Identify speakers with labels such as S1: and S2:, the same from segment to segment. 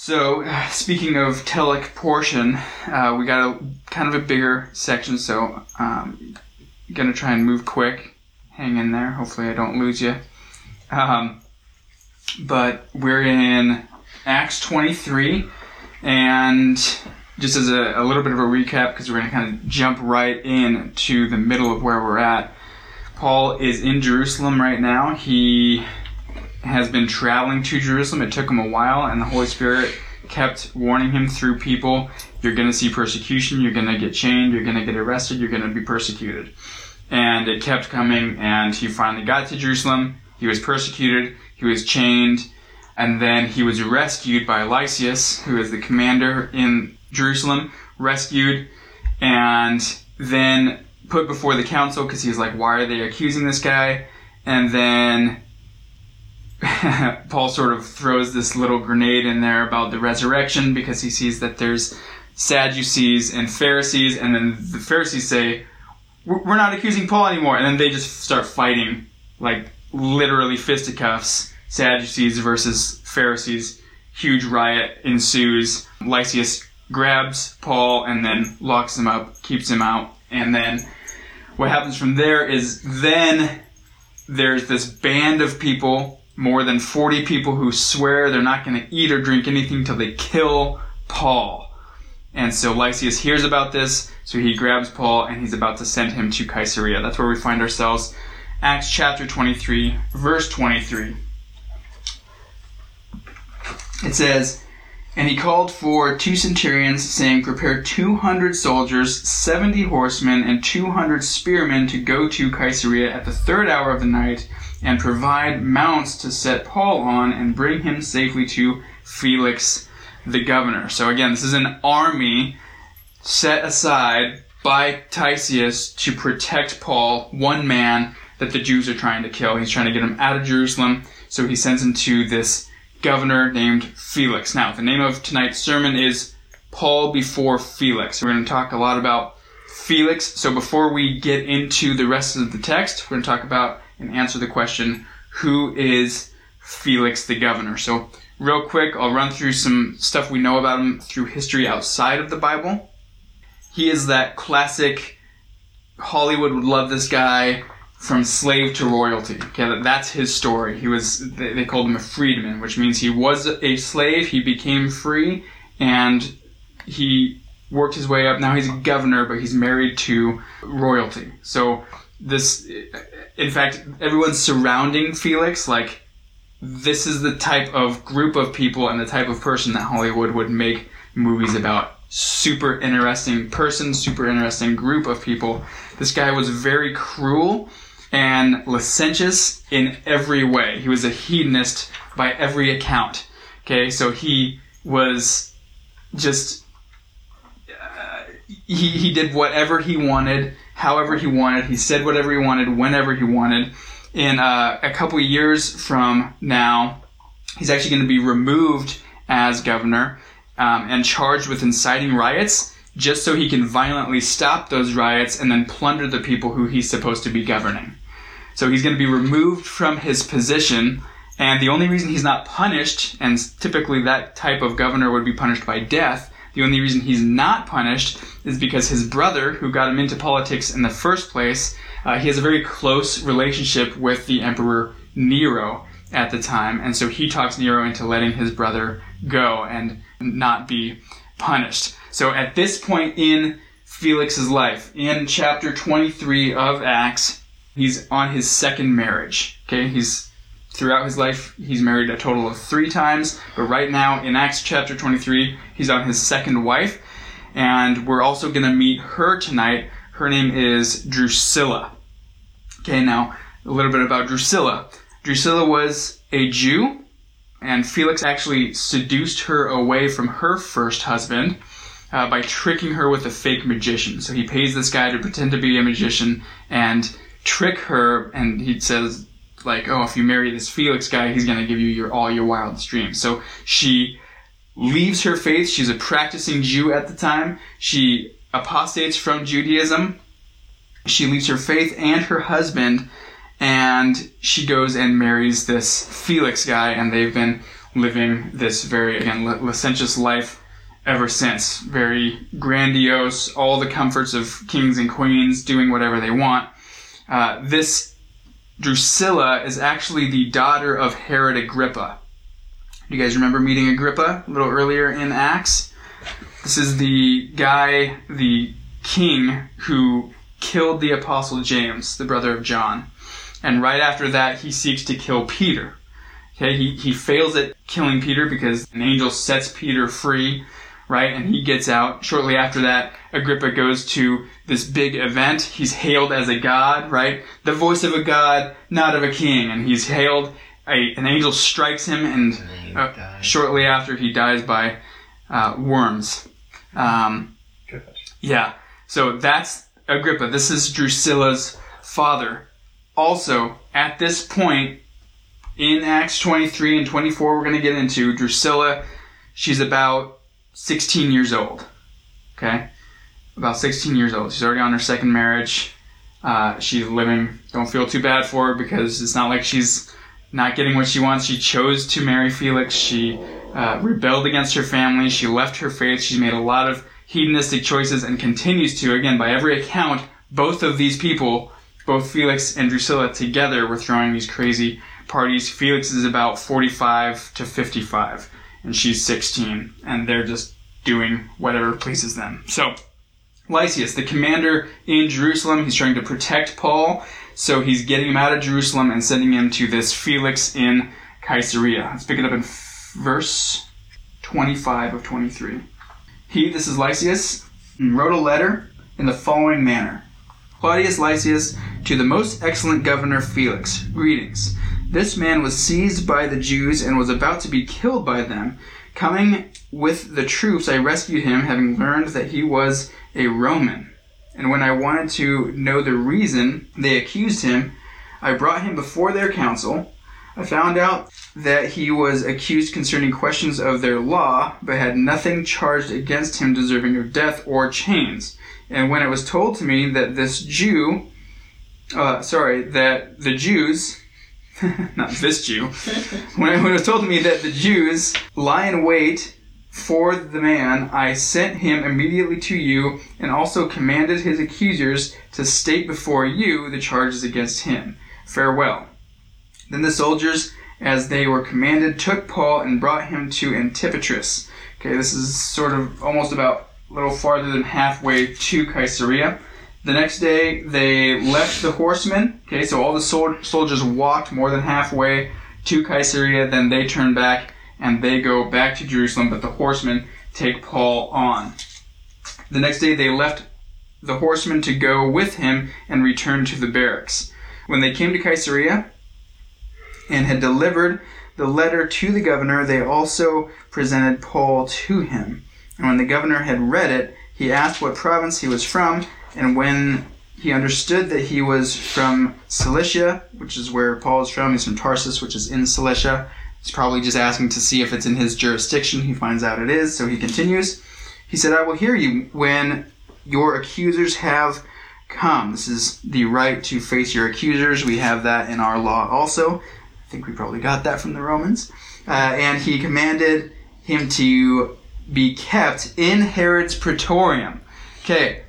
S1: So, speaking of telic portion, uh, we got a kind of a bigger section, so um, gonna try and move quick. Hang in there. Hopefully, I don't lose you. Um, but we're in Acts 23, and just as a, a little bit of a recap, because we're gonna kind of jump right in to the middle of where we're at. Paul is in Jerusalem right now. He has been traveling to Jerusalem. It took him a while, and the Holy Spirit kept warning him through people you're going to see persecution, you're going to get chained, you're going to get arrested, you're going to be persecuted. And it kept coming, and he finally got to Jerusalem. He was persecuted, he was chained, and then he was rescued by Lysias, who is the commander in Jerusalem, rescued, and then put before the council because he's like, why are they accusing this guy? And then Paul sort of throws this little grenade in there about the resurrection because he sees that there's Sadducees and Pharisees, and then the Pharisees say, We're not accusing Paul anymore. And then they just start fighting, like literally fisticuffs, Sadducees versus Pharisees. Huge riot ensues. Lysias grabs Paul and then locks him up, keeps him out, and then what happens from there is then there's this band of people more than 40 people who swear they're not going to eat or drink anything till they kill Paul. And so Lysias hears about this, so he grabs Paul and he's about to send him to Caesarea. That's where we find ourselves. Acts chapter 23, verse 23. It says, And he called for two centurions, saying, Prepare 200 soldiers, 70 horsemen, and 200 spearmen to go to Caesarea at the third hour of the night and provide mounts to set Paul on and bring him safely to Felix the governor. So again, this is an army set aside by Lysias to protect Paul, one man that the Jews are trying to kill. He's trying to get him out of Jerusalem, so he sends him to this governor named Felix. Now, the name of tonight's sermon is Paul before Felix. We're going to talk a lot about Felix. So before we get into the rest of the text, we're going to talk about and answer the question, who is Felix the governor? So, real quick, I'll run through some stuff we know about him through history outside of the Bible. He is that classic Hollywood would love this guy from slave to royalty. Okay, that's his story. He was they called him a freedman, which means he was a slave, he became free, and he worked his way up. Now he's a governor, but he's married to royalty. So this in fact everyone's surrounding felix like this is the type of group of people and the type of person that hollywood would make movies about. Super interesting person super interesting group of people. This guy was very cruel and licentious in every way. He was a hedonist by every account. Okay so he was just uh, he, he did whatever he wanted however he wanted. He said whatever he wanted, whenever he wanted. In uh, a couple years from now, he's actually going to be removed as governor um, and charged with inciting riots just so he can violently stop those riots and then plunder the people who he's supposed to be governing. So he's going to be removed from his position, and the only reason he's not punished, and typically that type of governor would be punished by death, the only reason he's not punished is because his brother, who got him into politics in the first place, uh, he has a very close relationship with the Emperor Nero at the time, and so he talks Nero into letting his brother go and not be punished. So at this point in Felix's life, in chapter 23 of Acts, he's on his second marriage. Okay, he's Throughout his life, he's married a total of three times, but right now in Acts chapter 23, he's on his second wife, and we're also going to meet her tonight. Her name is Drusilla. Okay, now a little bit about Drusilla. Drusilla was a Jew, and Felix actually seduced her away from her first husband uh, by tricking her with a fake magician. So he pays this guy to pretend to be a magician and trick her, and he says, like, oh, if you marry this Felix guy, he's to give you your all your wildest dreams. So she leaves her faith. She's a practicing Jew at the time. She apostates from Judaism. She leaves her faith and her husband, and she goes and marries this Felix guy, and they've been living this very again licentious life ever since. Very grandiose, all the comforts of kings and queens doing whatever they want. Uh, this Drusilla is actually the daughter of Herod Agrippa. Do you guys remember meeting Agrippa a little earlier in Acts? This is the guy, the king, who killed the apostle James, the brother of John. And right after that, he seeks to kill Peter. Okay, he, he fails at killing Peter because an angel sets Peter free right? And he gets out. Shortly after that, Agrippa goes to this big event. He's hailed as a god, right? The voice of a god, not of a king. And he's hailed. A, an angel strikes him, and uh, shortly after, he dies by uh, worms. Um, yeah. So that's Agrippa. This is Drusilla's father. Also, at this point, in Acts 23 and 24, we're going to get into Drusilla. She's about 16 years old. Okay? About 16 years old. She's already on her second marriage. Uh, she's living, don't feel too bad for her because it's not like she's not getting what she wants. She chose to marry Felix. She uh, rebelled against her family. She left her faith. She's made a lot of hedonistic choices and continues to. Again, by every account, both of these people, both Felix and Drusilla together, were throwing these crazy parties. Felix is about 45 to 55 and she's 16, and they're just doing whatever pleases them. So, Lysias, the commander in Jerusalem, he's trying to protect Paul, so he's getting him out of Jerusalem and sending him to this Felix in Caesarea. Let's pick it up in verse 25 of 23. He, this is Lysias, wrote a letter in the following manner Claudius Lysias, to the most excellent governor Felix, greetings. This man was seized by the Jews and was about to be killed by them. Coming with the troops, I rescued him, having learned that he was a Roman. And when I wanted to know the reason they accused him, I brought him before their council. I found out that he was accused concerning questions of their law, but had nothing charged against him deserving of death or chains. And when it was told to me that this Jew, uh, sorry, that the Jews not this Jew, when, when it was told to me that the Jews lie in wait for the man, I sent him immediately to you, and also commanded his accusers to state before you the charges against him. Farewell. Then the soldiers, as they were commanded, took Paul and brought him to Antipatris. Okay, this is sort of almost about a little farther than halfway to Caesarea. The next day, they left the horsemen. Okay, so all the sol- soldiers walked more than halfway to Caesarea. Then they turn back and they go back to Jerusalem, but the horsemen take Paul on. The next day, they left the horsemen to go with him and return to the barracks. When they came to Caesarea and had delivered the letter to the governor, they also presented Paul to him. And when the governor had read it, he asked what province he was from and when he understood that he was from Cilicia, which is where Paul is from, he's from Tarsus, which is in Cilicia. He's probably just asking to see if it's in his jurisdiction. He finds out it is, so he continues. He said, I will hear you when your accusers have come. This is the right to face your accusers. We have that in our law also. I think we probably got that from the Romans. Uh, and he commanded him to be kept in Herod's praetorium. Okay,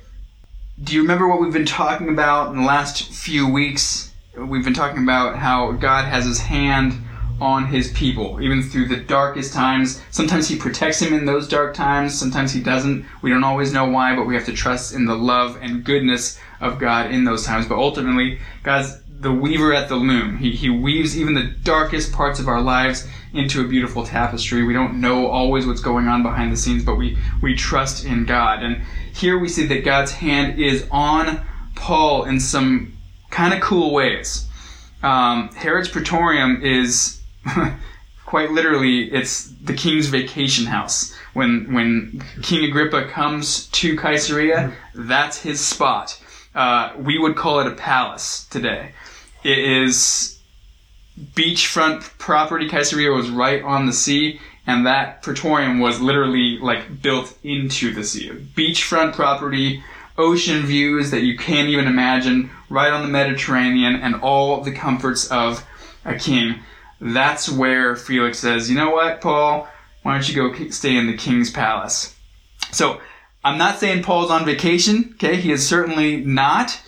S1: do you remember what we've been talking about in the last few weeks? We've been talking about how God has his hand on his people, even through the darkest times. Sometimes he protects him in those dark times, sometimes he doesn't. We don't always know why, but we have to trust in the love and goodness of God in those times. But ultimately, God's the weaver at the loom. He, he weaves even the darkest parts of our lives into a beautiful tapestry. We don't know always what's going on behind the scenes, but we, we trust in God. And here we see that God's hand is on Paul in some kind of cool ways. Um, Herod's Praetorium is quite literally it's the king's vacation house. When when King Agrippa comes to Caesarea, that's his spot. Uh, we would call it a palace today. It is beachfront property. Caesarea was right on the sea, and that praetorium was literally like built into the sea. Beachfront property, ocean views that you can't even imagine, right on the Mediterranean, and all the comforts of a king. that's where Felix says, you know what, Paul, why don't you go stay in the king's palace? So I'm not saying Paul's on vacation, okay? He is certainly not,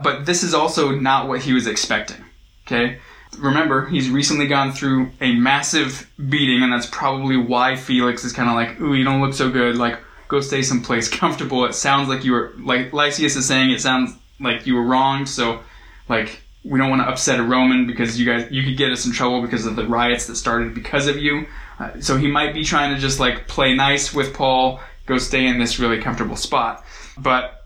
S1: but this is also not what he was expecting, okay? Remember, he's recently gone through a massive beating, and that's probably why Felix is kind of like, ooh, you don't look so good. Like, go stay someplace comfortable. It sounds like you were, like Lysias is saying, it sounds like you were wronged, so, like, we don't want to upset a Roman because you guys, you could get us in trouble because of the riots that started because of you. Uh, so he might be trying to just, like, play nice with Paul, go stay in this really comfortable spot. But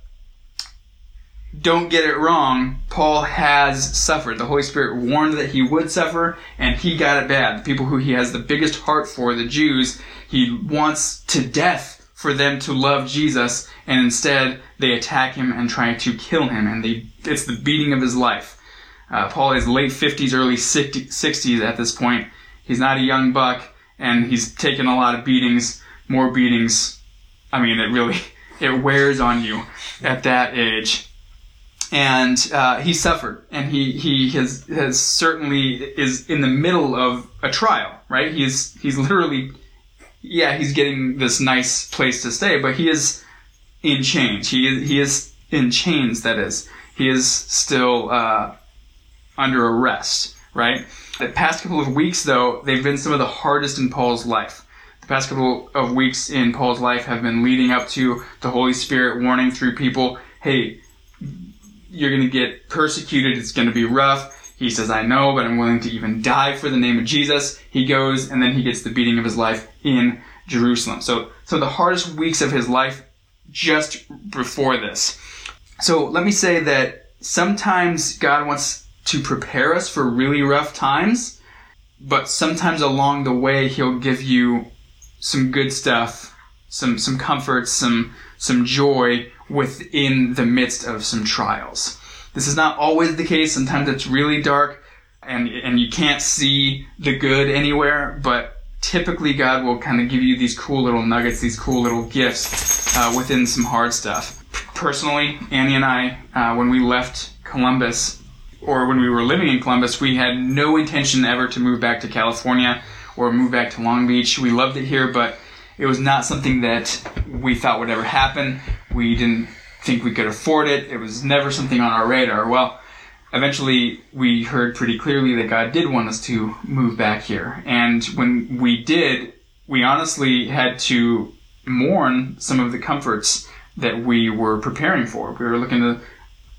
S1: don't get it wrong, Paul has suffered. The Holy Spirit warned that he would suffer, and he got it bad. The people who he has the biggest heart for, the Jews, he wants to death for them to love Jesus, and instead they attack him and try to kill him, and they, it's the beating of his life. Uh, Paul is late 50s, early 60s at this point. He's not a young buck, and he's taken a lot of beatings, more beatings. I mean, it really, it wears on you at that age and uh, he suffered, and he he has has certainly is in the middle of a trial, right? He's he's literally, yeah, he's getting this nice place to stay, but he is in chains. He is he is in chains. That is, he is still uh, under arrest, right? The past couple of weeks, though, they've been some of the hardest in Paul's life. The past couple of weeks in Paul's life have been leading up to the Holy Spirit warning through people, hey you're going to get persecuted. It's going to be rough. He says, I know, but I'm willing to even die for the name of Jesus. He goes, and then he gets the beating of his life in Jerusalem. So, so the hardest weeks of his life just before this. So let me say that sometimes God wants to prepare us for really rough times, but sometimes along the way, he'll give you some good stuff, some, some comfort, some, some joy within the midst of some trials. This is not always the case. Sometimes it's really dark and, and you can't see the good anywhere, but typically God will kind of give you these cool little nuggets, these cool little gifts uh, within some hard stuff. Personally, Annie and I, uh, when we left Columbus, or when we were living in Columbus, we had no intention ever to move back to California or move back to Long Beach. We loved it here, but it was not something that we thought would ever happen. We didn't think we could afford it. It was never something on our radar. Well, eventually we heard pretty clearly that God did want us to move back here. And when we did, we honestly had to mourn some of the comforts that we were preparing for. We were looking to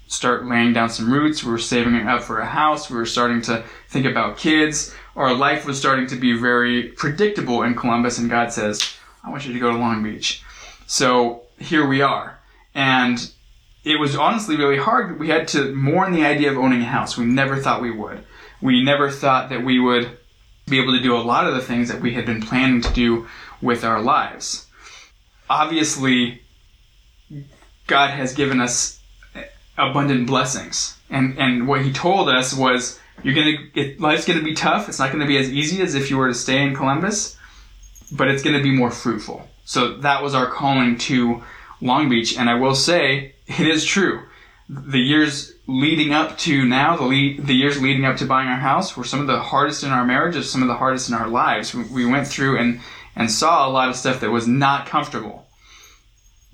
S1: start laying down some roots. We were saving up for a house. We were starting to think about kids. Our life was starting to be very predictable in Columbus, and God says, I want you to go to Long Beach. So here we are. And it was honestly really hard. We had to mourn the idea of owning a house. We never thought we would. We never thought that we would be able to do a lot of the things that we had been planning to do with our lives. Obviously, God has given us abundant blessings. And, and what he told us was, you're gonna, it, life's gonna be tough. It's not gonna be as easy as if you were to stay in Columbus but it's going to be more fruitful. So that was our calling to Long Beach. And I will say, it is true. The years leading up to now, the, lead, the years leading up to buying our house were some of the hardest in our marriage, some of the hardest in our lives. We, we went through and, and saw a lot of stuff that was not comfortable.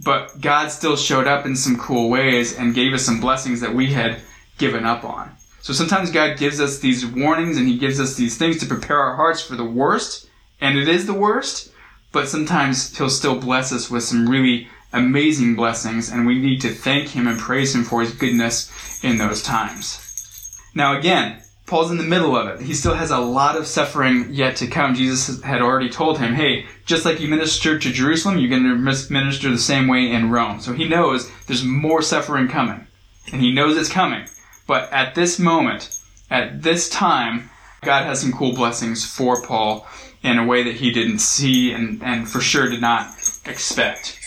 S1: But God still showed up in some cool ways and gave us some blessings that we had given up on. So sometimes God gives us these warnings and He gives us these things to prepare our hearts for the worst and it is the worst, but sometimes He'll still bless us with some really amazing blessings, and we need to thank Him and praise Him for His goodness in those times. Now, again, Paul's in the middle of it. He still has a lot of suffering yet to come. Jesus had already told him, hey, just like you ministered to Jerusalem, you're going to minister the same way in Rome. So he knows there's more suffering coming. And he knows it's coming. But at this moment, at this time, God has some cool blessings for Paul in a way that he didn't see and, and for sure did not expect.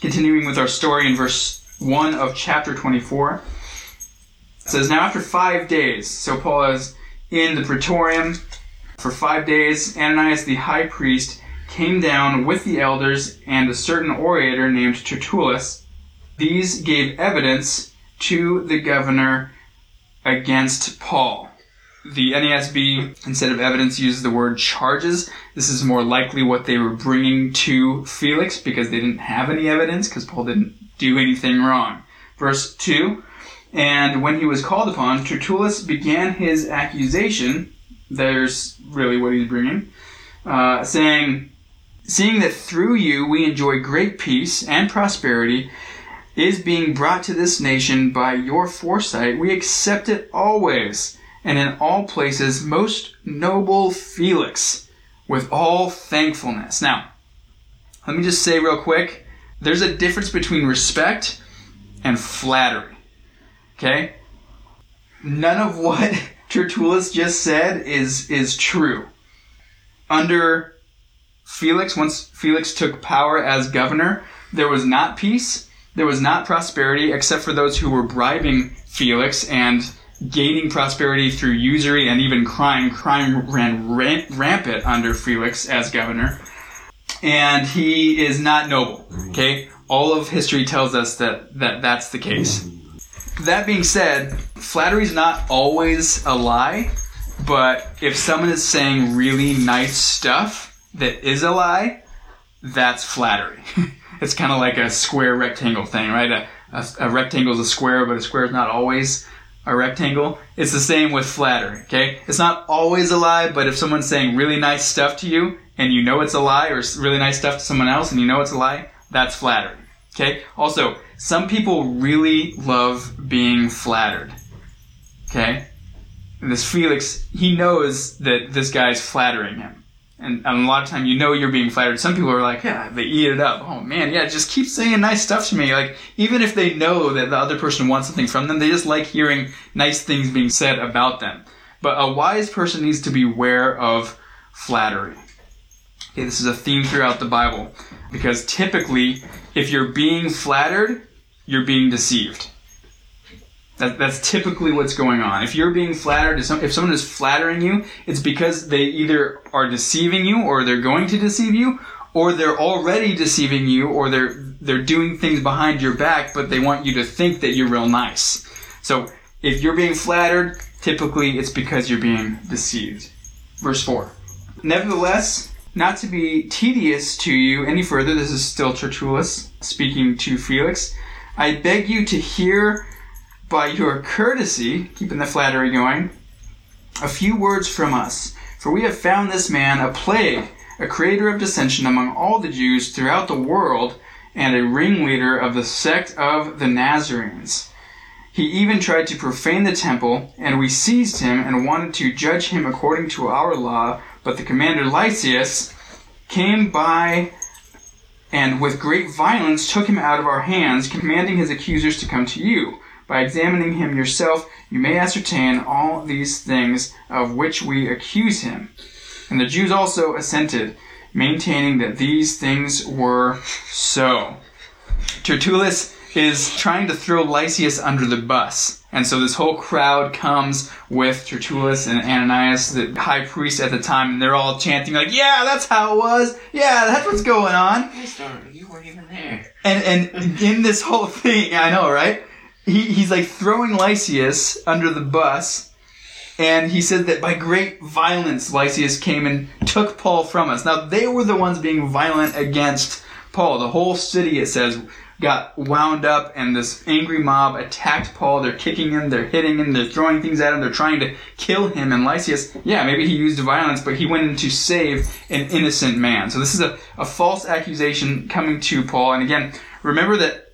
S1: Continuing with our story in verse 1 of chapter 24, it says, Now after five days, so Paul is in the praetorium for five days, Ananias the high priest came down with the elders and a certain orator named Tertullus. These gave evidence to the governor against Paul. The NASB, instead of evidence, uses the word charges. This is more likely what they were bringing to Felix because they didn't have any evidence because Paul didn't do anything wrong. Verse 2 And when he was called upon, Tertullus began his accusation. There's really what he's bringing, uh, saying, Seeing that through you we enjoy great peace and prosperity, is being brought to this nation by your foresight, we accept it always and in all places, most noble Felix, with all thankfulness. Now, let me just say real quick there's a difference between respect and flattery. Okay? None of what Tertullus just said is, is true. Under Felix, once Felix took power as governor, there was not peace, there was not prosperity, except for those who were bribing Felix and gaining prosperity through usury and even crime. Crime ran rampant under Felix as governor. And he is not noble. Okay? All of history tells us that, that that's the case. That being said, flattery is not always a lie, but if someone is saying really nice stuff that is a lie, that's flattery. it's kind of like a square rectangle thing, right? A, a, a rectangle is a square, but a square is not always a rectangle. It's the same with flattery, okay? It's not always a lie, but if someone's saying really nice stuff to you and you know it's a lie, or really nice stuff to someone else and you know it's a lie, that's flattery, okay? Also, some people really love being flattered, okay? And this Felix, he knows that this guy's flattering him. And, and, a lot of time you know you're being flattered. Some people are like, yeah, they eat it up. Oh man, yeah, just keep saying nice stuff to me. Like, even if they know that the other person wants something from them, they just like hearing nice things being said about them. But a wise person needs to be aware of flattery. Okay, this is a theme throughout the Bible. Because typically, if you're being flattered, you're being deceived. That, that's typically what's going on. If you're being flattered, if someone is flattering you, it's because they either are deceiving you or they're going to deceive you, or they're already deceiving you, or they're they're doing things behind your back, but they want you to think that you're real nice. So if you're being flattered, typically it's because you're being deceived. Verse four. Nevertheless, not to be tedious to you any further, this is still Tertullus speaking to Felix. I beg you to hear by your courtesy, keeping the flattery going, a few words from us. For we have found this man a plague, a creator of dissension among all the Jews throughout the world, and a ringleader of the sect of the Nazarenes. He even tried to profane the temple, and we seized him and wanted to judge him according to our law, but the commander Lysias came by and with great violence took him out of our hands, commanding his accusers to come to you. By examining him yourself, you may ascertain all these things of which we accuse him. And the Jews also assented, maintaining that these things were so. Tertullus is trying to throw Lysias under the bus. And so this whole crowd comes with Tertullus and Ananias, the high priest at the time, and they're all chanting like, "Yeah, that's how it was. Yeah, that's what's going on."
S2: You weren't even there.
S1: And and in this whole thing, I know, right? He, he's like throwing Lysias under the bus. And he said that by great violence, Lysias came and took Paul from us. Now, they were the ones being violent against Paul. The whole city, it says, got wound up, and this angry mob attacked Paul. They're kicking him, they're hitting him, they're throwing things at him, they're trying to kill him. And Lysias, yeah, maybe he used violence, but he went in to save an innocent man. So this is a, a false accusation coming to Paul. And again, remember that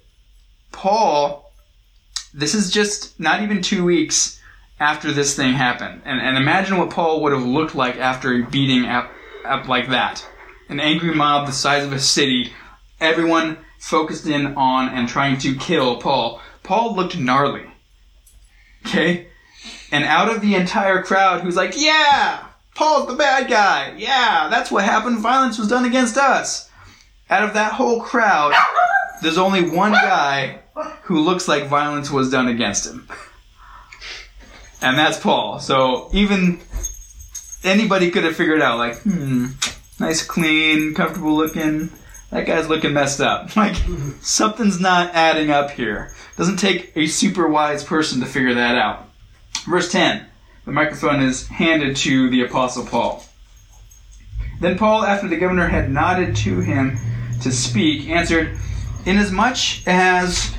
S1: Paul this is just not even two weeks after this thing happened. And, and imagine what Paul would have looked like after a beating up, up like that. An angry mob the size of a city, everyone focused in on and trying to kill Paul. Paul looked gnarly. Okay? And out of the entire crowd who's like, yeah, Paul's the bad guy. Yeah, that's what happened. Violence was done against us. Out of that whole crowd, there's only one guy who looks like violence was done against him. And that's Paul. So even anybody could have figured out, like, hmm, nice, clean, comfortable looking. That guy's looking messed up. Like, something's not adding up here. Doesn't take a super wise person to figure that out. Verse 10. the microphone is handed to the Apostle Paul. Then Paul, after the governor had nodded to him to speak, answered, Inasmuch as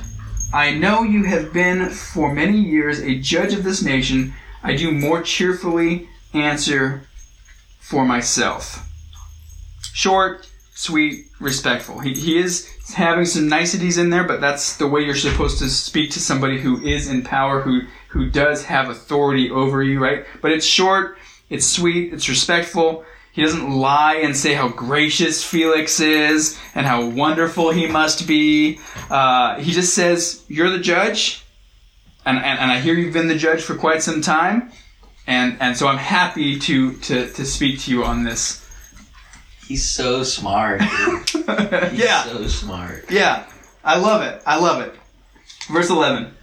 S1: I know you have been for many years a judge of this nation, I do more cheerfully answer for myself. Short, sweet, respectful. He, he is having some niceties in there, but that's the way you're supposed to speak to somebody who is in power, who, who does have authority over you, right? But it's short, it's sweet, it's respectful. He doesn't lie and say how gracious Felix is and how wonderful he must be. Uh, he just says, You're the judge, and, and, and I hear you've been the judge for quite some time, and, and so I'm happy to, to, to speak to you on this.
S2: He's so smart. He's
S1: yeah.
S2: so smart.
S1: Yeah, I love it. I love it. Verse 11.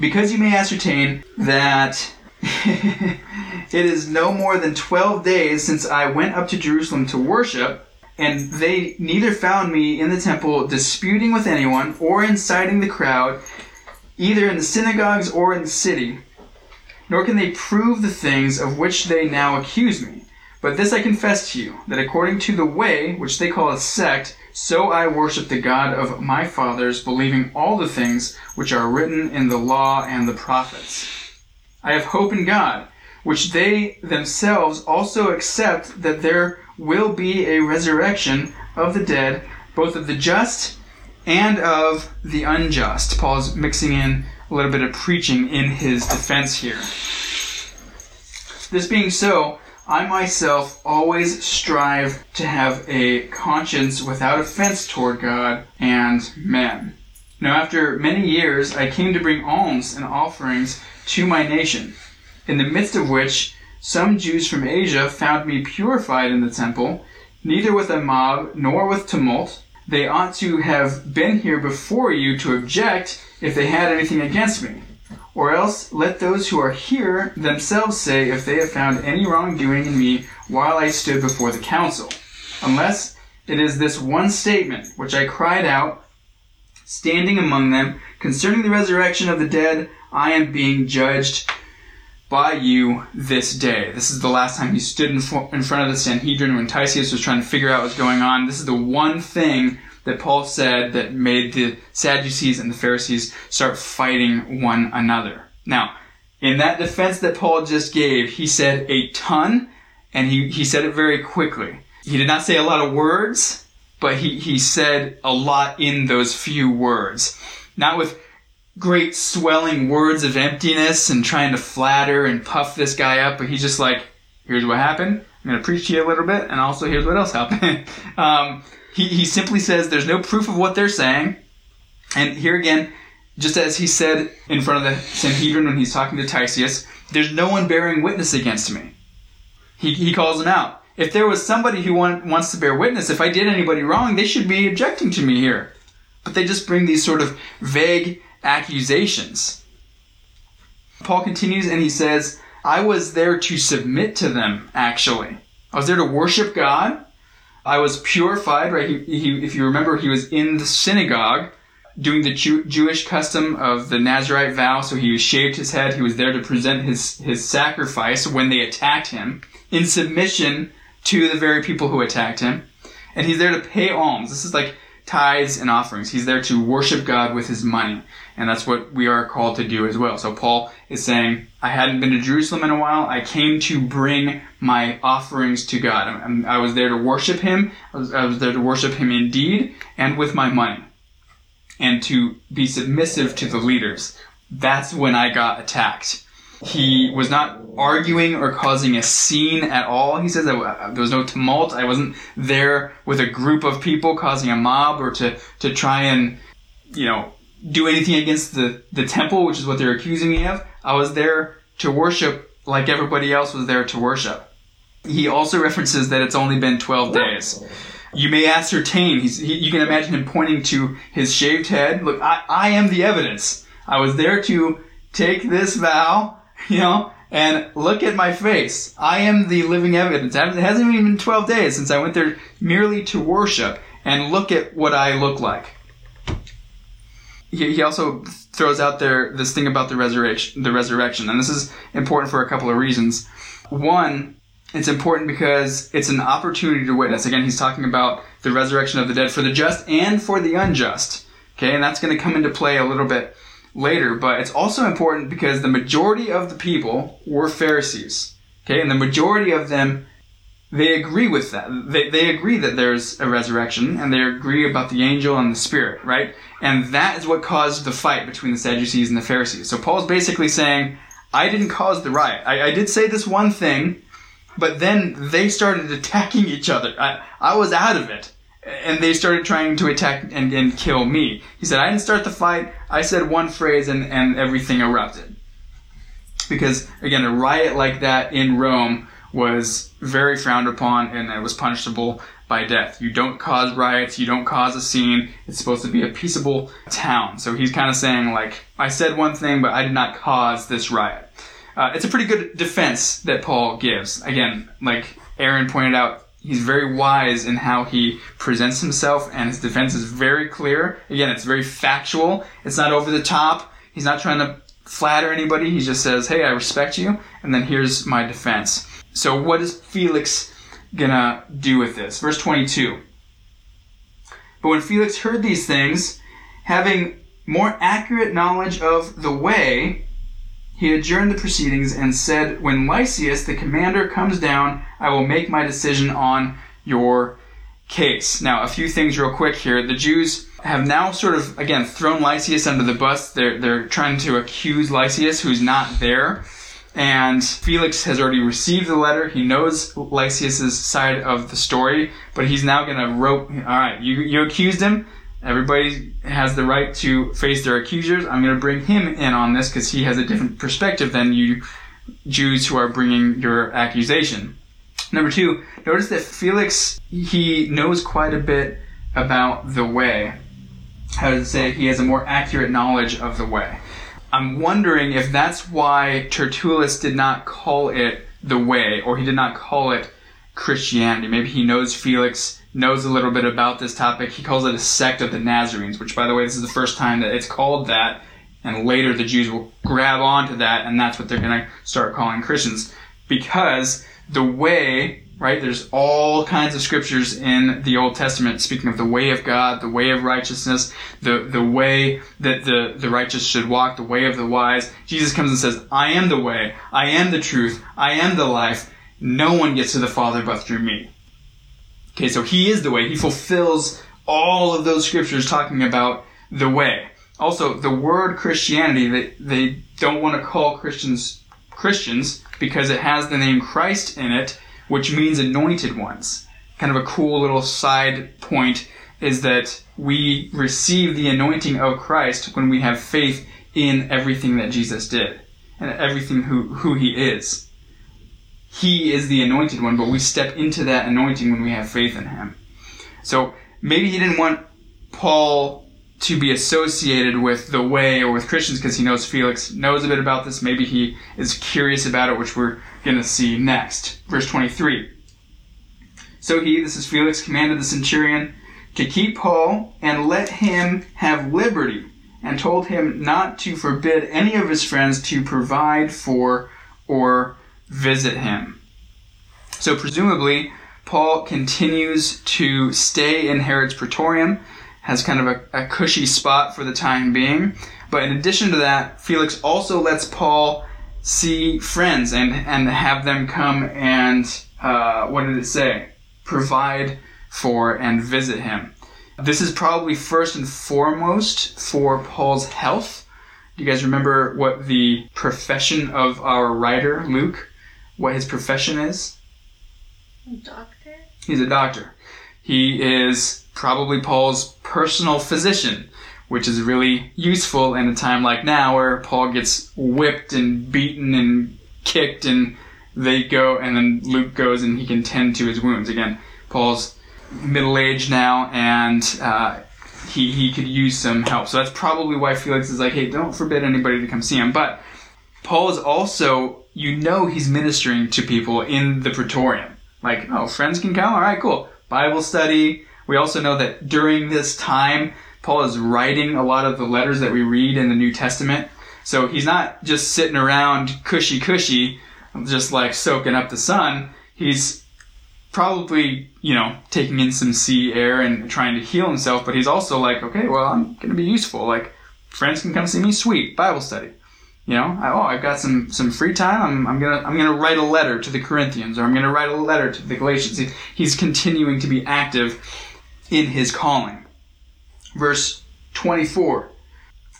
S1: Because you may ascertain that it is no more than 12 days since I went up to Jerusalem to worship, and they neither found me in the temple disputing with anyone or inciting the crowd, either in the synagogues or in the city, nor can they prove the things of which they now accuse me. But this I confess to you, that according to the way, which they call a sect, so I worship the God of my fathers, believing all the things which are written in the law and the prophets. I have hope in God, which they themselves also accept that there will be a resurrection of the dead, both of the just and of the unjust. Paul's mixing in a little bit of preaching in his defense here. This being so, I myself always strive to have a conscience without offense toward God and men. Now, after many years, I came to bring alms and offerings to my nation, in the midst of which some Jews from Asia found me purified in the temple, neither with a mob nor with tumult. They ought to have been here before you to object if they had anything against me. Or else let those who are here themselves say if they have found any wrongdoing in me while I stood before the council. Unless it is this one statement which I cried out, standing among them, concerning the resurrection of the dead, I am being judged by you this day. This is the last time he stood in, in front of the Sanhedrin when Lysias was trying to figure out what's going on. This is the one thing that Paul said that made the Sadducees and the Pharisees start fighting one another. Now, in that defense that Paul just gave, he said a ton, and he, he said it very quickly. He did not say a lot of words, but he, he said a lot in those few words. Not with great swelling words of emptiness and trying to flatter and puff this guy up, but he's just like, here's what happened. I'm going to preach to you a little bit, and also here's what else happened. um, he, he simply says there's no proof of what they're saying. And here again, just as he said in front of the Sanhedrin when he's talking to Lysias, there's no one bearing witness against me. He, he calls him out. If there was somebody who want, wants to bear witness, if I did anybody wrong, they should be objecting to me here. But they just bring these sort of vague accusations. Paul continues and he says, I was there to submit to them, actually. I was there to worship God. I was purified, right? He, he, if you remember, he was in the synagogue doing the Jew, Jewish custom of the Nazarite vow. So he shaved his head. He was there to present his, his sacrifice when they attacked him in submission to the very people who attacked him. And he's there to pay alms. This is like tithes and offerings. He's there to worship God with his money. And that's what we are called to do as well. So Paul is saying, I hadn't been to Jerusalem in a while. I came to bring my offerings to God. I, I was there to worship him. I was, I was there to worship him indeed and with my money. And to be submissive to the leaders. That's when I got attacked. He was not arguing or causing a scene at all. He says that uh, there was no tumult. I wasn't there with a group of people causing a mob or to, to try and, you know, do anything against the, the temple, which is what they're accusing me of. I was there to worship like everybody else was there to worship. He also references that it's only been 12 days. You may ascertain, he's, he, you can imagine him pointing to his shaved head. Look, I, I am the evidence. I was there to take this vow, you know, and look at my face. I am the living evidence. It hasn't even been 12 days since I went there merely to worship, and look at what I look like. He, he also throws out there this thing about the resurrection, the resurrection, and this is important for a couple of reasons. One, it's important because it's an opportunity to witness. Again, he's talking about the resurrection of the dead for the just and for the unjust. Okay, and that's going to come into play a little bit later, but it's also important because the majority of the people were Pharisees. Okay, and the majority of them they agree with that. They, they agree that there's a resurrection and they agree about the angel and the spirit, right? And that is what caused the fight between the Sadducees and the Pharisees. So Paul's basically saying, I didn't cause the riot. I, I did say this one thing, but then they started attacking each other. I, I was out of it. And they started trying to attack and, and kill me. He said, I didn't start the fight. I said one phrase and, and everything erupted. Because, again, a riot like that in Rome was very frowned upon and it was punishable by death. You don't cause riots, you don't cause a scene. It's supposed to be a peaceable town. So he's kind of saying, like, I said one thing, but I did not cause this riot. Uh, it's a pretty good defense that Paul gives. Again, like Aaron pointed out, he's very wise in how he presents himself, and his defense is very clear. Again, it's very factual. It's not over the top. He's not trying to flatter anybody. He just says, "Hey, I respect you," and then here's my defense. So, what is Felix gonna do with this? Verse 22. But when Felix heard these things, having more accurate knowledge of the way, he adjourned the proceedings and said, When Lysias, the commander, comes down, I will make my decision on your case. Now, a few things real quick here. The Jews have now sort of, again, thrown Lysias under the bus. They're, they're trying to accuse Lysias, who's not there. And Felix has already received the letter. He knows Lysias' side of the story, but he's now going to rope. All right, you, you accused him. Everybody has the right to face their accusers. I'm going to bring him in on this because he has a different perspective than you Jews who are bringing your accusation. Number two, notice that Felix, he knows quite a bit about the way. How to say? He has a more accurate knowledge of the way. I'm wondering if that's why Tertullus did not call it the way, or he did not call it Christianity. Maybe he knows Felix knows a little bit about this topic. He calls it a sect of the Nazarenes, which, by the way, this is the first time that it's called that. And later the Jews will grab onto that, and that's what they're going to start calling Christians. Because the way right? There's all kinds of scriptures in the Old Testament speaking of the way of God, the way of righteousness, the, the way that the, the righteous should walk, the way of the wise. Jesus comes and says, I am the way, I am the truth, I am the life. No one gets to the Father but through me. Okay, so he is the way. He fulfills all of those scriptures talking about the way. Also, the word Christianity, they, they don't want to call Christians Christians because it has the name Christ in it which means anointed ones. Kind of a cool little side point is that we receive the anointing of Christ when we have faith in everything that Jesus did and everything who, who he is. He is the anointed one, but we step into that anointing when we have faith in him. So maybe he didn't want Paul to be associated with the way or with Christians because he knows Felix knows a bit about this. Maybe he is curious about it, which we're going to see next. Verse 23. So he, this is Felix, commanded the centurion to keep Paul and let him have liberty, and told him not to forbid any of his friends to provide for or visit him. So presumably, Paul continues to stay in Herod's praetorium has kind of a, a cushy spot for the time being. But in addition to that, Felix also lets Paul see friends and, and have them come and, uh, what did it say? Provide for and visit him. This is probably first and foremost for Paul's health. Do you guys remember what the profession of our writer, Luke, what his profession is?
S3: Doctor?
S1: He's a doctor. He is probably Paul's personal physician, which is really useful in a time like now where Paul gets whipped and beaten and kicked and they go and then Luke goes and he can tend to his wounds. Again, Paul's middle aged now and uh, he, he could use some help. So that's probably why Felix is like, hey, don't forbid anybody to come see him. But Paul is also, you know, he's ministering to people in the praetorium. Like, oh, friends can come? All right, cool. Bible study. We also know that during this time, Paul is writing a lot of the letters that we read in the New Testament. So he's not just sitting around cushy cushy, just like soaking up the sun. He's probably, you know, taking in some sea air and trying to heal himself, but he's also like, okay, well, I'm going to be useful. Like, friends can come see me, sweet, Bible study. You know, I, oh, I've got some, some free time. I'm, I'm gonna I'm gonna write a letter to the Corinthians, or I'm gonna write a letter to the Galatians. He, he's continuing to be active in his calling. Verse 24.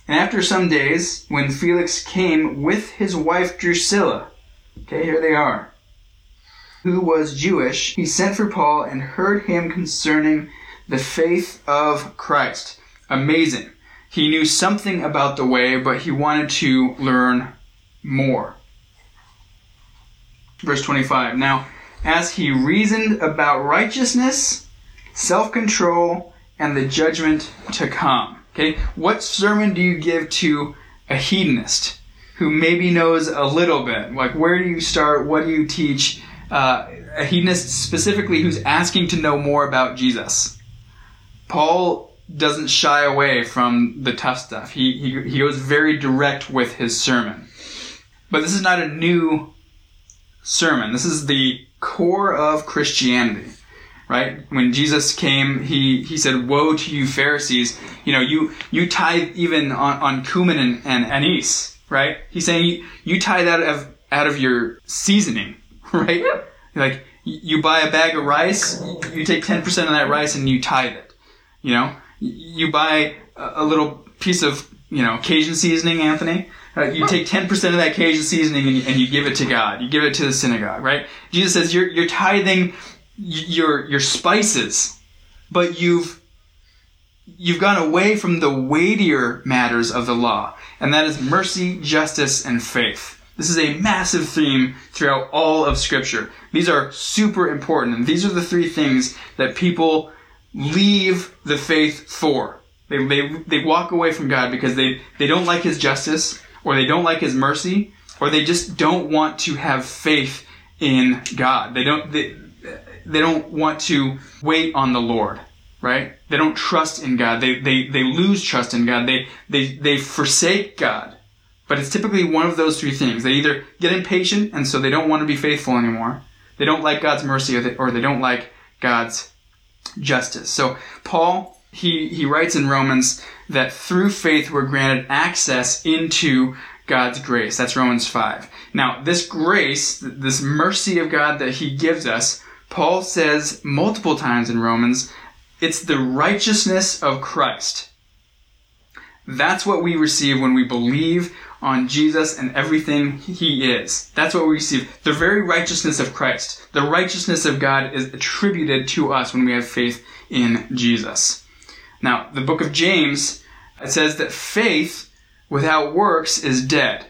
S1: And after some days, when Felix came with his wife Drusilla, okay, here they are, who was Jewish, he sent for Paul and heard him concerning the faith of Christ. Amazing. He knew something about the way, but he wanted to learn more. Verse 25. Now, as he reasoned about righteousness, self control, and the judgment to come. Okay, what sermon do you give to a hedonist who maybe knows a little bit? Like, where do you start? What do you teach? Uh, a hedonist specifically who's asking to know more about Jesus. Paul doesn't shy away from the tough stuff. He, he, he goes very direct with his sermon. But this is not a new sermon. This is the core of Christianity right? When Jesus came, he, he said, Woe to you Pharisees, you know, you, you tithe even on, on cumin and, and anise, right? He's saying you, you tithe out of, out of your seasoning, right? Like, you buy a bag of rice, you take 10% of that rice and you tithe it, you know? You buy a, a little piece of, you know, Cajun seasoning, Anthony, uh, you take 10% of that Cajun seasoning and you, and you give it to God. You give it to the synagogue, right? Jesus says you're, you're tithing your your spices, but you've you've gone away from the weightier matters of the law, and that is mercy, justice, and faith. This is a massive theme throughout all of Scripture. These are super important, and these are the three things that people leave the faith for. They, they, they walk away from God because they, they don't like His justice, or they don't like His mercy, or they just don't want to have faith in God. They don't, they, they don't want to wait on the Lord, right? They don't trust in God. They, they, they lose trust in God. They, they, they forsake God. But it's typically one of those three things. They either get impatient and so they don't want to be faithful anymore. They don't like God's mercy or they, or they don't like God's justice. So Paul, he, he writes in Romans that through faith we're granted access into God's grace. That's Romans 5. Now, this grace, this mercy of God that he gives us, Paul says multiple times in Romans, it's the righteousness of Christ. That's what we receive when we believe on Jesus and everything he is. That's what we receive. The very righteousness of Christ. The righteousness of God is attributed to us when we have faith in Jesus. Now, the book of James, it says that faith without works is dead.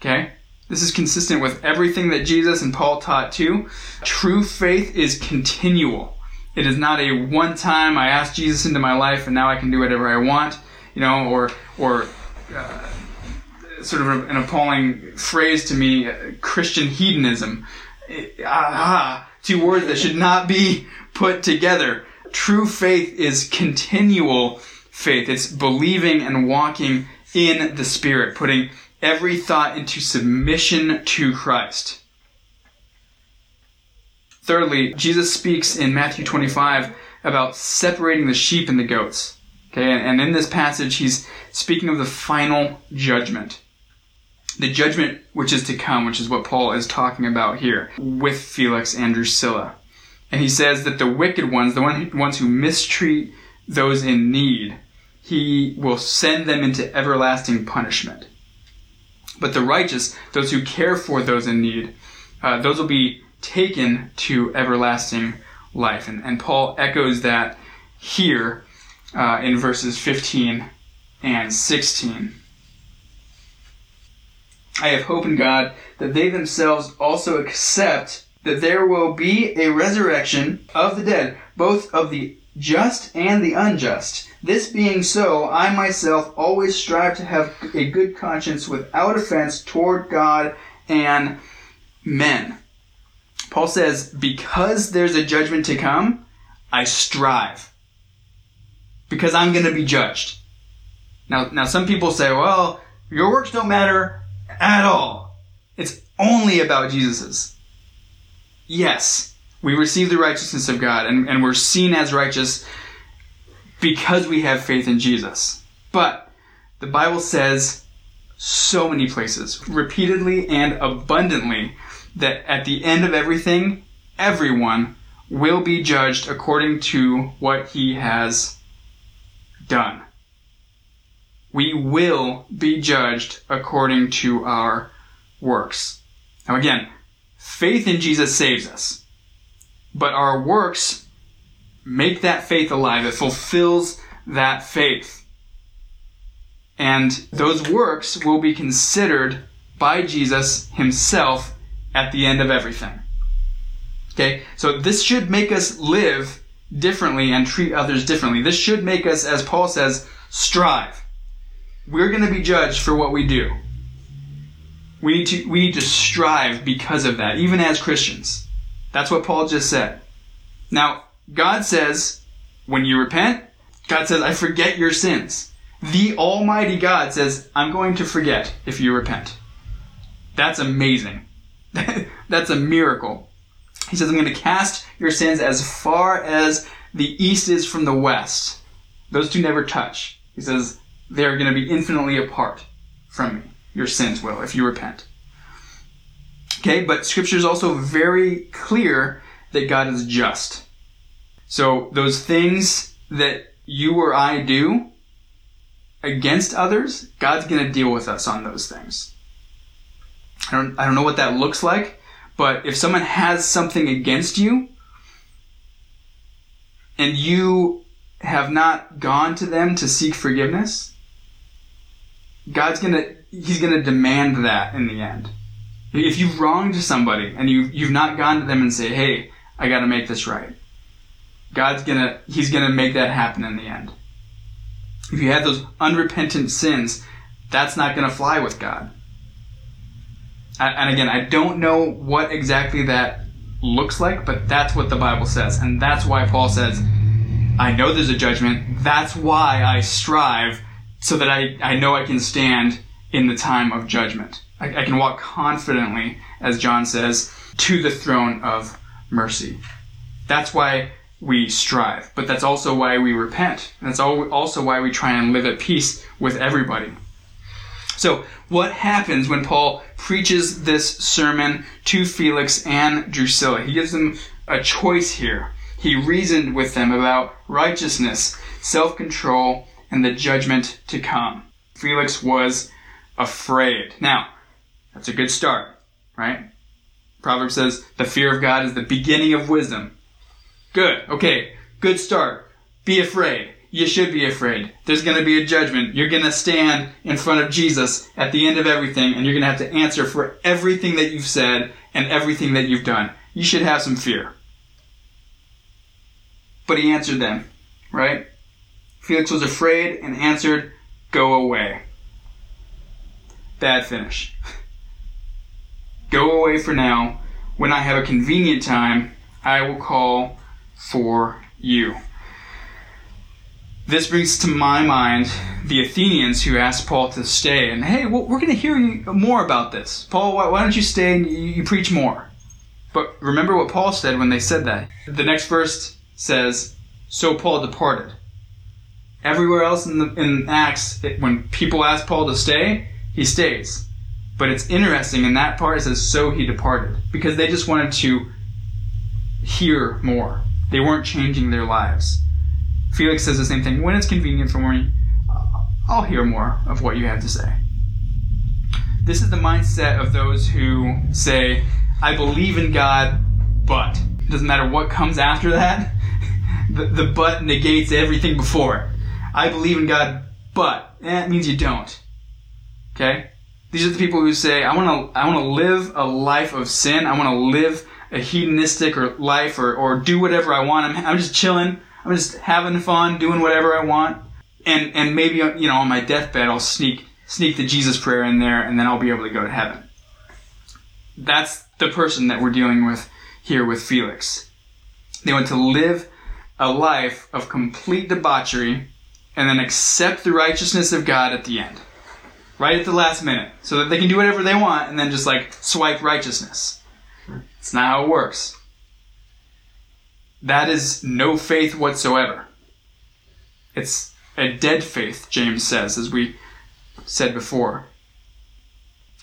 S1: Okay? This is consistent with everything that Jesus and Paul taught too. True faith is continual. It is not a one time I asked Jesus into my life and now I can do whatever I want, you know, or or uh, sort of an appalling phrase to me, uh, Christian hedonism. Aha, two words that should not be put together. True faith is continual faith. It's believing and walking in the Spirit, putting every thought into submission to Christ. Thirdly, Jesus speaks in Matthew 25 about separating the sheep and the goats. Okay, and, in this passage, he's speaking of the final judgment. The judgment which is to come, which is what Paul is talking about here with Felix and Drusilla. And he says that the wicked ones, the ones who mistreat those in need, he will send them into everlasting punishment. But the righteous, those who care for those in need, uh, those will be taken to everlasting life. And, and Paul echoes that here uh, in verses 15 and 16. I have hope in God that they themselves also accept that there will be a resurrection of the dead, both of the just and the unjust. This being so, I myself always strive to have a good conscience without offense toward God and men. Paul says, because there's a judgment to come, I strive. because I'm going to be judged. Now, now some people say, well, your works don't matter at all. It's only about Jesus's. Yes, we receive the righteousness of God and, and we're seen as righteous because we have faith in Jesus. But the Bible says so many places, repeatedly and abundantly, that at the end of everything, everyone will be judged according to what he has done. We will be judged according to our works. Now again, faith in Jesus saves us. But our works make that faith alive. It fulfills that faith. And those works will be considered by Jesus himself at the end of everything. Okay? So this should make us live differently and treat others differently. This should make us, as Paul says, strive. We're going to be judged for what we do. We need to we need to strive because of that, even as Christians. That's what Paul just said. Now, God says, when you repent, God says, I forget your sins. The Almighty God says, I'm going to forget if you repent. That's amazing. That's a miracle. He says, I'm going to cast your sins as far as the east is from the west. Those two never touch. He says, they're going to be infinitely apart from me. Your sins will, if you repent. Okay, but scripture is also very clear that God is just. So those things that you or I do against others, God's going to deal with us on those things. I don't, I don't know what that looks like, but if someone has something against you and you have not gone to them to seek forgiveness, God's going to he's going to demand that in the end. If you've wronged somebody and you you've not gone to them and say, "Hey, I got to make this right." God's to he's to make that happen in the end. If you have those unrepentant sins, that's not to fly with God. And again, I don't know what exactly that looks like, but that's what the Bible says. And that's why Paul says, I know there's a judgment. That's why I strive so that I, I know I can stand in the time of judgment. I, I can walk confidently, as John says, to the throne of mercy. That's why we strive, but that's also why we repent. That's also why we try and live at peace with everybody. So, what happens when Paul preaches this sermon to Felix and Drusilla? He gives them a choice here. He reasoned with them about righteousness, self control, and the judgment to come. Felix was afraid. Now, that's a good start, right? Proverbs says, the fear of God is the beginning of wisdom. Good. Okay. Good start. Be afraid. You should be afraid. There's going to be a judgment. You're going to stand in front of Jesus at the end of everything and you're going to have to answer for everything that you've said and everything that you've done. You should have some fear. But he answered them, right? Felix was afraid and answered, Go away. Bad finish. Go away for now. When I have a convenient time, I will call for you. This brings to my mind the Athenians who asked Paul to stay. And hey, well, we're going to hear more about this. Paul, why, why don't you stay and you, you preach more? But remember what Paul said when they said that. The next verse says, So Paul departed. Everywhere else in, the, in Acts, it, when people ask Paul to stay, he stays. But it's interesting in that part it says, So he departed. Because they just wanted to hear more. They weren't changing their lives. Felix says the same thing. When it's convenient for me, I'll hear more of what you have to say. This is the mindset of those who say, I believe in God, but. It doesn't matter what comes after that. the, the but negates everything before. I believe in God, but. Eh, it means you don't. Okay? These are the people who say, I want to I want to live a life of sin. I want to live a hedonistic or life or, or do whatever I want. I'm, I'm just chilling. I'm just having fun, doing whatever I want. And, and maybe, you know, on my deathbed, I'll sneak, sneak the Jesus prayer in there and then I'll be able to go to heaven. That's the person that we're dealing with here with Felix. They want to live a life of complete debauchery and then accept the righteousness of God at the end. Right at the last minute. So that they can do whatever they want and then just like swipe righteousness. It's not how it works. That is no faith whatsoever. It's a dead faith, James says, as we said before.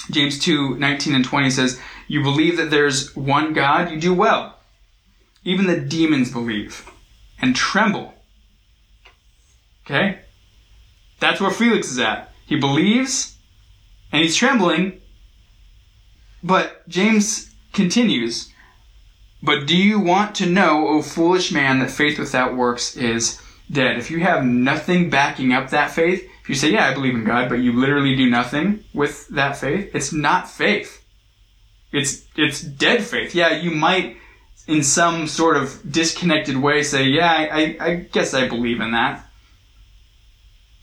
S1: James 2 19 and 20 says, You believe that there's one God, you do well. Even the demons believe and tremble. Okay? That's where Felix is at. He believes and he's trembling. But James continues, But do you want to know, O foolish man, that faith without works is dead? If you have nothing backing up that faith, if you say, Yeah, I believe in God, but you literally do nothing with that faith, it's not faith. It's it's dead faith. Yeah, you might in some sort of disconnected way say, Yeah, I, I guess I believe in that.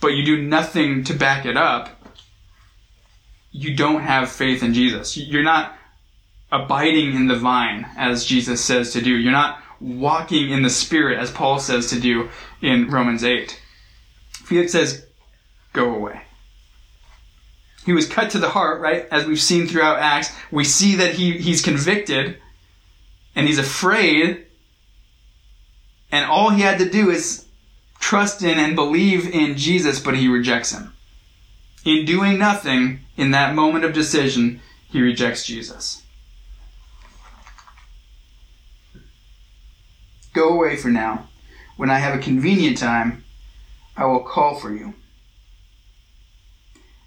S1: But you do nothing to back it up. You don't have faith in Jesus. You're not abiding in the vine, as Jesus says to do. You're not walking in the Spirit, as Paul says to do in Romans 8. Felix says, Go away. He was cut to the heart, right? As we've seen throughout Acts, we see that he, he's convicted and he's afraid. And all he had to do is trust in and believe in Jesus, but he rejects him. In doing nothing, in that moment of decision, he rejects Jesus. Go away for now. When I have a convenient time, I will call for you.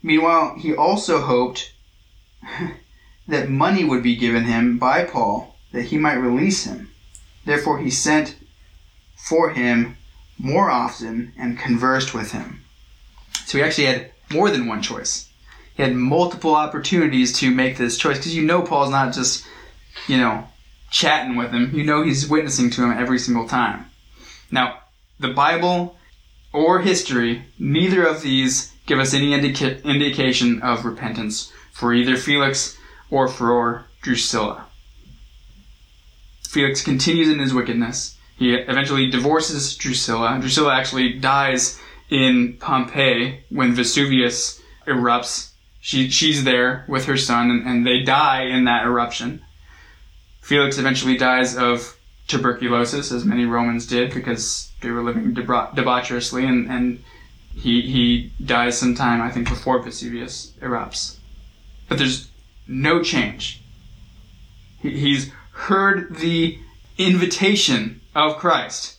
S1: Meanwhile, he also hoped that money would be given him by Paul that he might release him. Therefore, he sent for him more often and conversed with him. So he actually had more than one choice. He had multiple opportunities to make this choice because you know Paul's not just, you know, chatting with him. You know he's witnessing to him every single time. Now, the Bible or history, neither of these give us any indica- indication of repentance for either Felix or for Drusilla. Felix continues in his wickedness. He eventually divorces Drusilla. Drusilla actually dies in Pompeii when Vesuvius erupts. She, she's there with her son, and, and they die in that eruption. Felix eventually dies of tuberculosis, as many Romans did, because they were living debau- debaucherously, and, and he, he dies sometime, I think, before Vesuvius erupts. But there's no change. He, he's heard the invitation of Christ.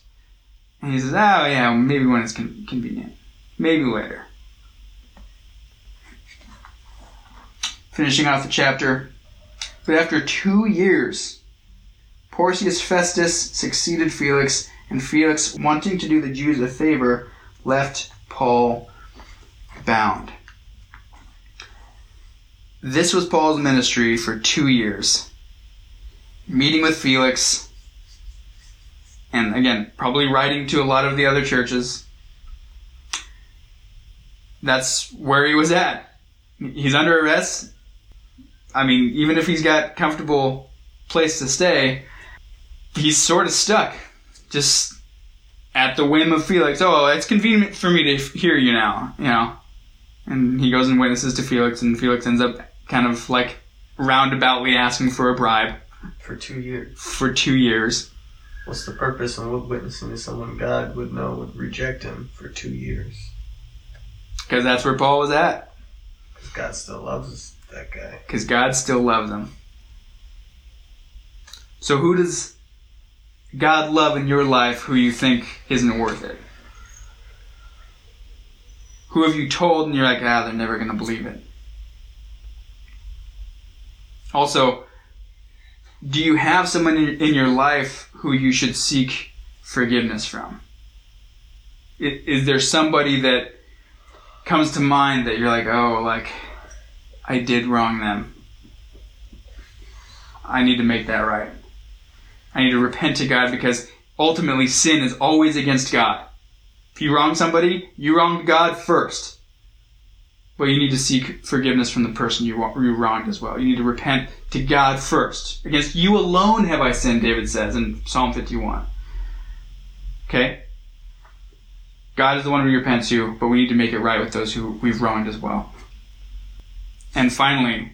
S1: And he says, oh, yeah, maybe when it's con- convenient. Maybe later. Finishing off the chapter. But after two years, Porcius Festus succeeded Felix, and Felix, wanting to do the Jews a favor, left Paul bound. This was Paul's ministry for two years. Meeting with Felix, and again, probably writing to a lot of the other churches. That's where he was at. He's under arrest. I mean, even if he's got comfortable place to stay, he's sort of stuck. Just at the whim of Felix. Oh, it's convenient for me to hear you now, you know. And he goes and witnesses to Felix, and Felix ends up kind of like roundaboutly asking for a bribe
S4: for two years.
S1: for two years.
S4: What's the purpose of witnessing to someone God would know would reject him for two years?
S1: Because that's where Paul was at.
S4: Because God still loves that guy.
S1: Because God still loves him. So who does God love in your life who you think isn't worth it? Who have you told and you're like, ah, they're never going to believe it? Also, do you have someone in your life who you should seek forgiveness from? Is there somebody that comes to mind that you're like, oh, like, I did wrong them. I need to make that right. I need to repent to God because ultimately sin is always against God. If you wrong somebody, you wronged God first. But you need to seek forgiveness from the person you, you wronged as well. You need to repent to God first. Against you alone have I sinned, David says in Psalm 51. Okay? God is the one we repent to, but we need to make it right with those who we've wronged as well. And finally,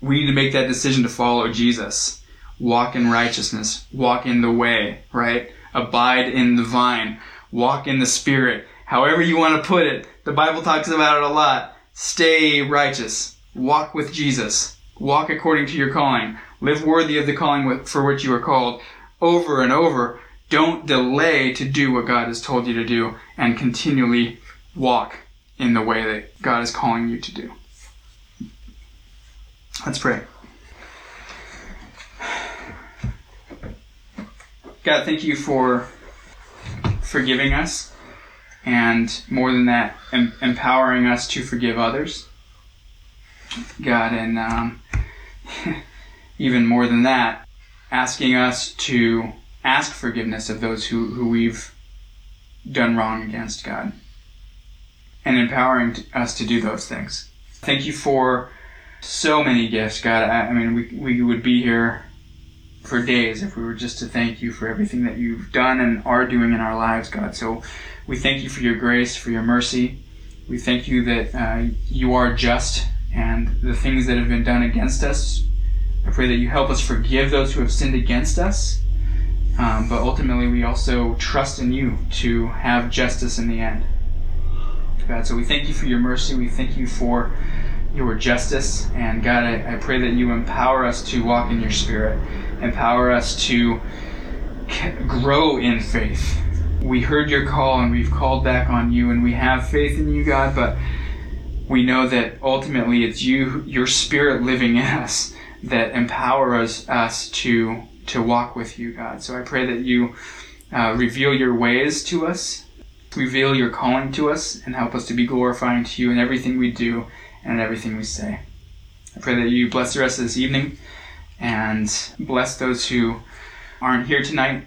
S1: we need to make that decision to follow Jesus. Walk in righteousness. Walk in the way, right? Abide in the vine. Walk in the Spirit. However you want to put it, the Bible talks about it a lot. Stay righteous. Walk with Jesus. Walk according to your calling. Live worthy of the calling for which you are called. Over and over. Don't delay to do what God has told you to do and continually walk in the way that God is calling you to do. Let's pray. God, thank you for forgiving us and more than that, em- empowering us to forgive others. God, and um, even more than that, asking us to ask forgiveness of those who, who we've done wrong against, God, and empowering t- us to do those things. Thank you for so many gifts, God. I, I mean, we, we would be here for days if we were just to thank you for everything that you've done and are doing in our lives, God. So we thank you for your grace, for your mercy. We thank you that uh, you are just and the things that have been done against us. I pray that you help us forgive those who have sinned against us. Um, but ultimately, we also trust in you to have justice in the end. God, so we thank you for your mercy. We thank you for your justice. And God, I, I pray that you empower us to walk in your spirit, empower us to grow in faith. We heard your call and we've called back on you, and we have faith in you, God, but we know that ultimately it's you, your spirit living in us, that empowers us to to walk with you, God. So I pray that you uh, reveal your ways to us, reveal your calling to us, and help us to be glorifying to you in everything we do and in everything we say. I pray that you bless the rest of this evening and bless those who aren't here tonight,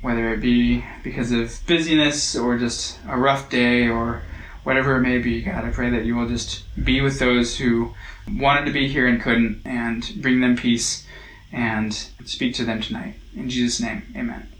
S1: whether it be because of busyness or just a rough day or whatever it may be. God, I pray that you will just be with those who wanted to be here and couldn't and bring them peace and speak to them tonight. In Jesus' name, amen.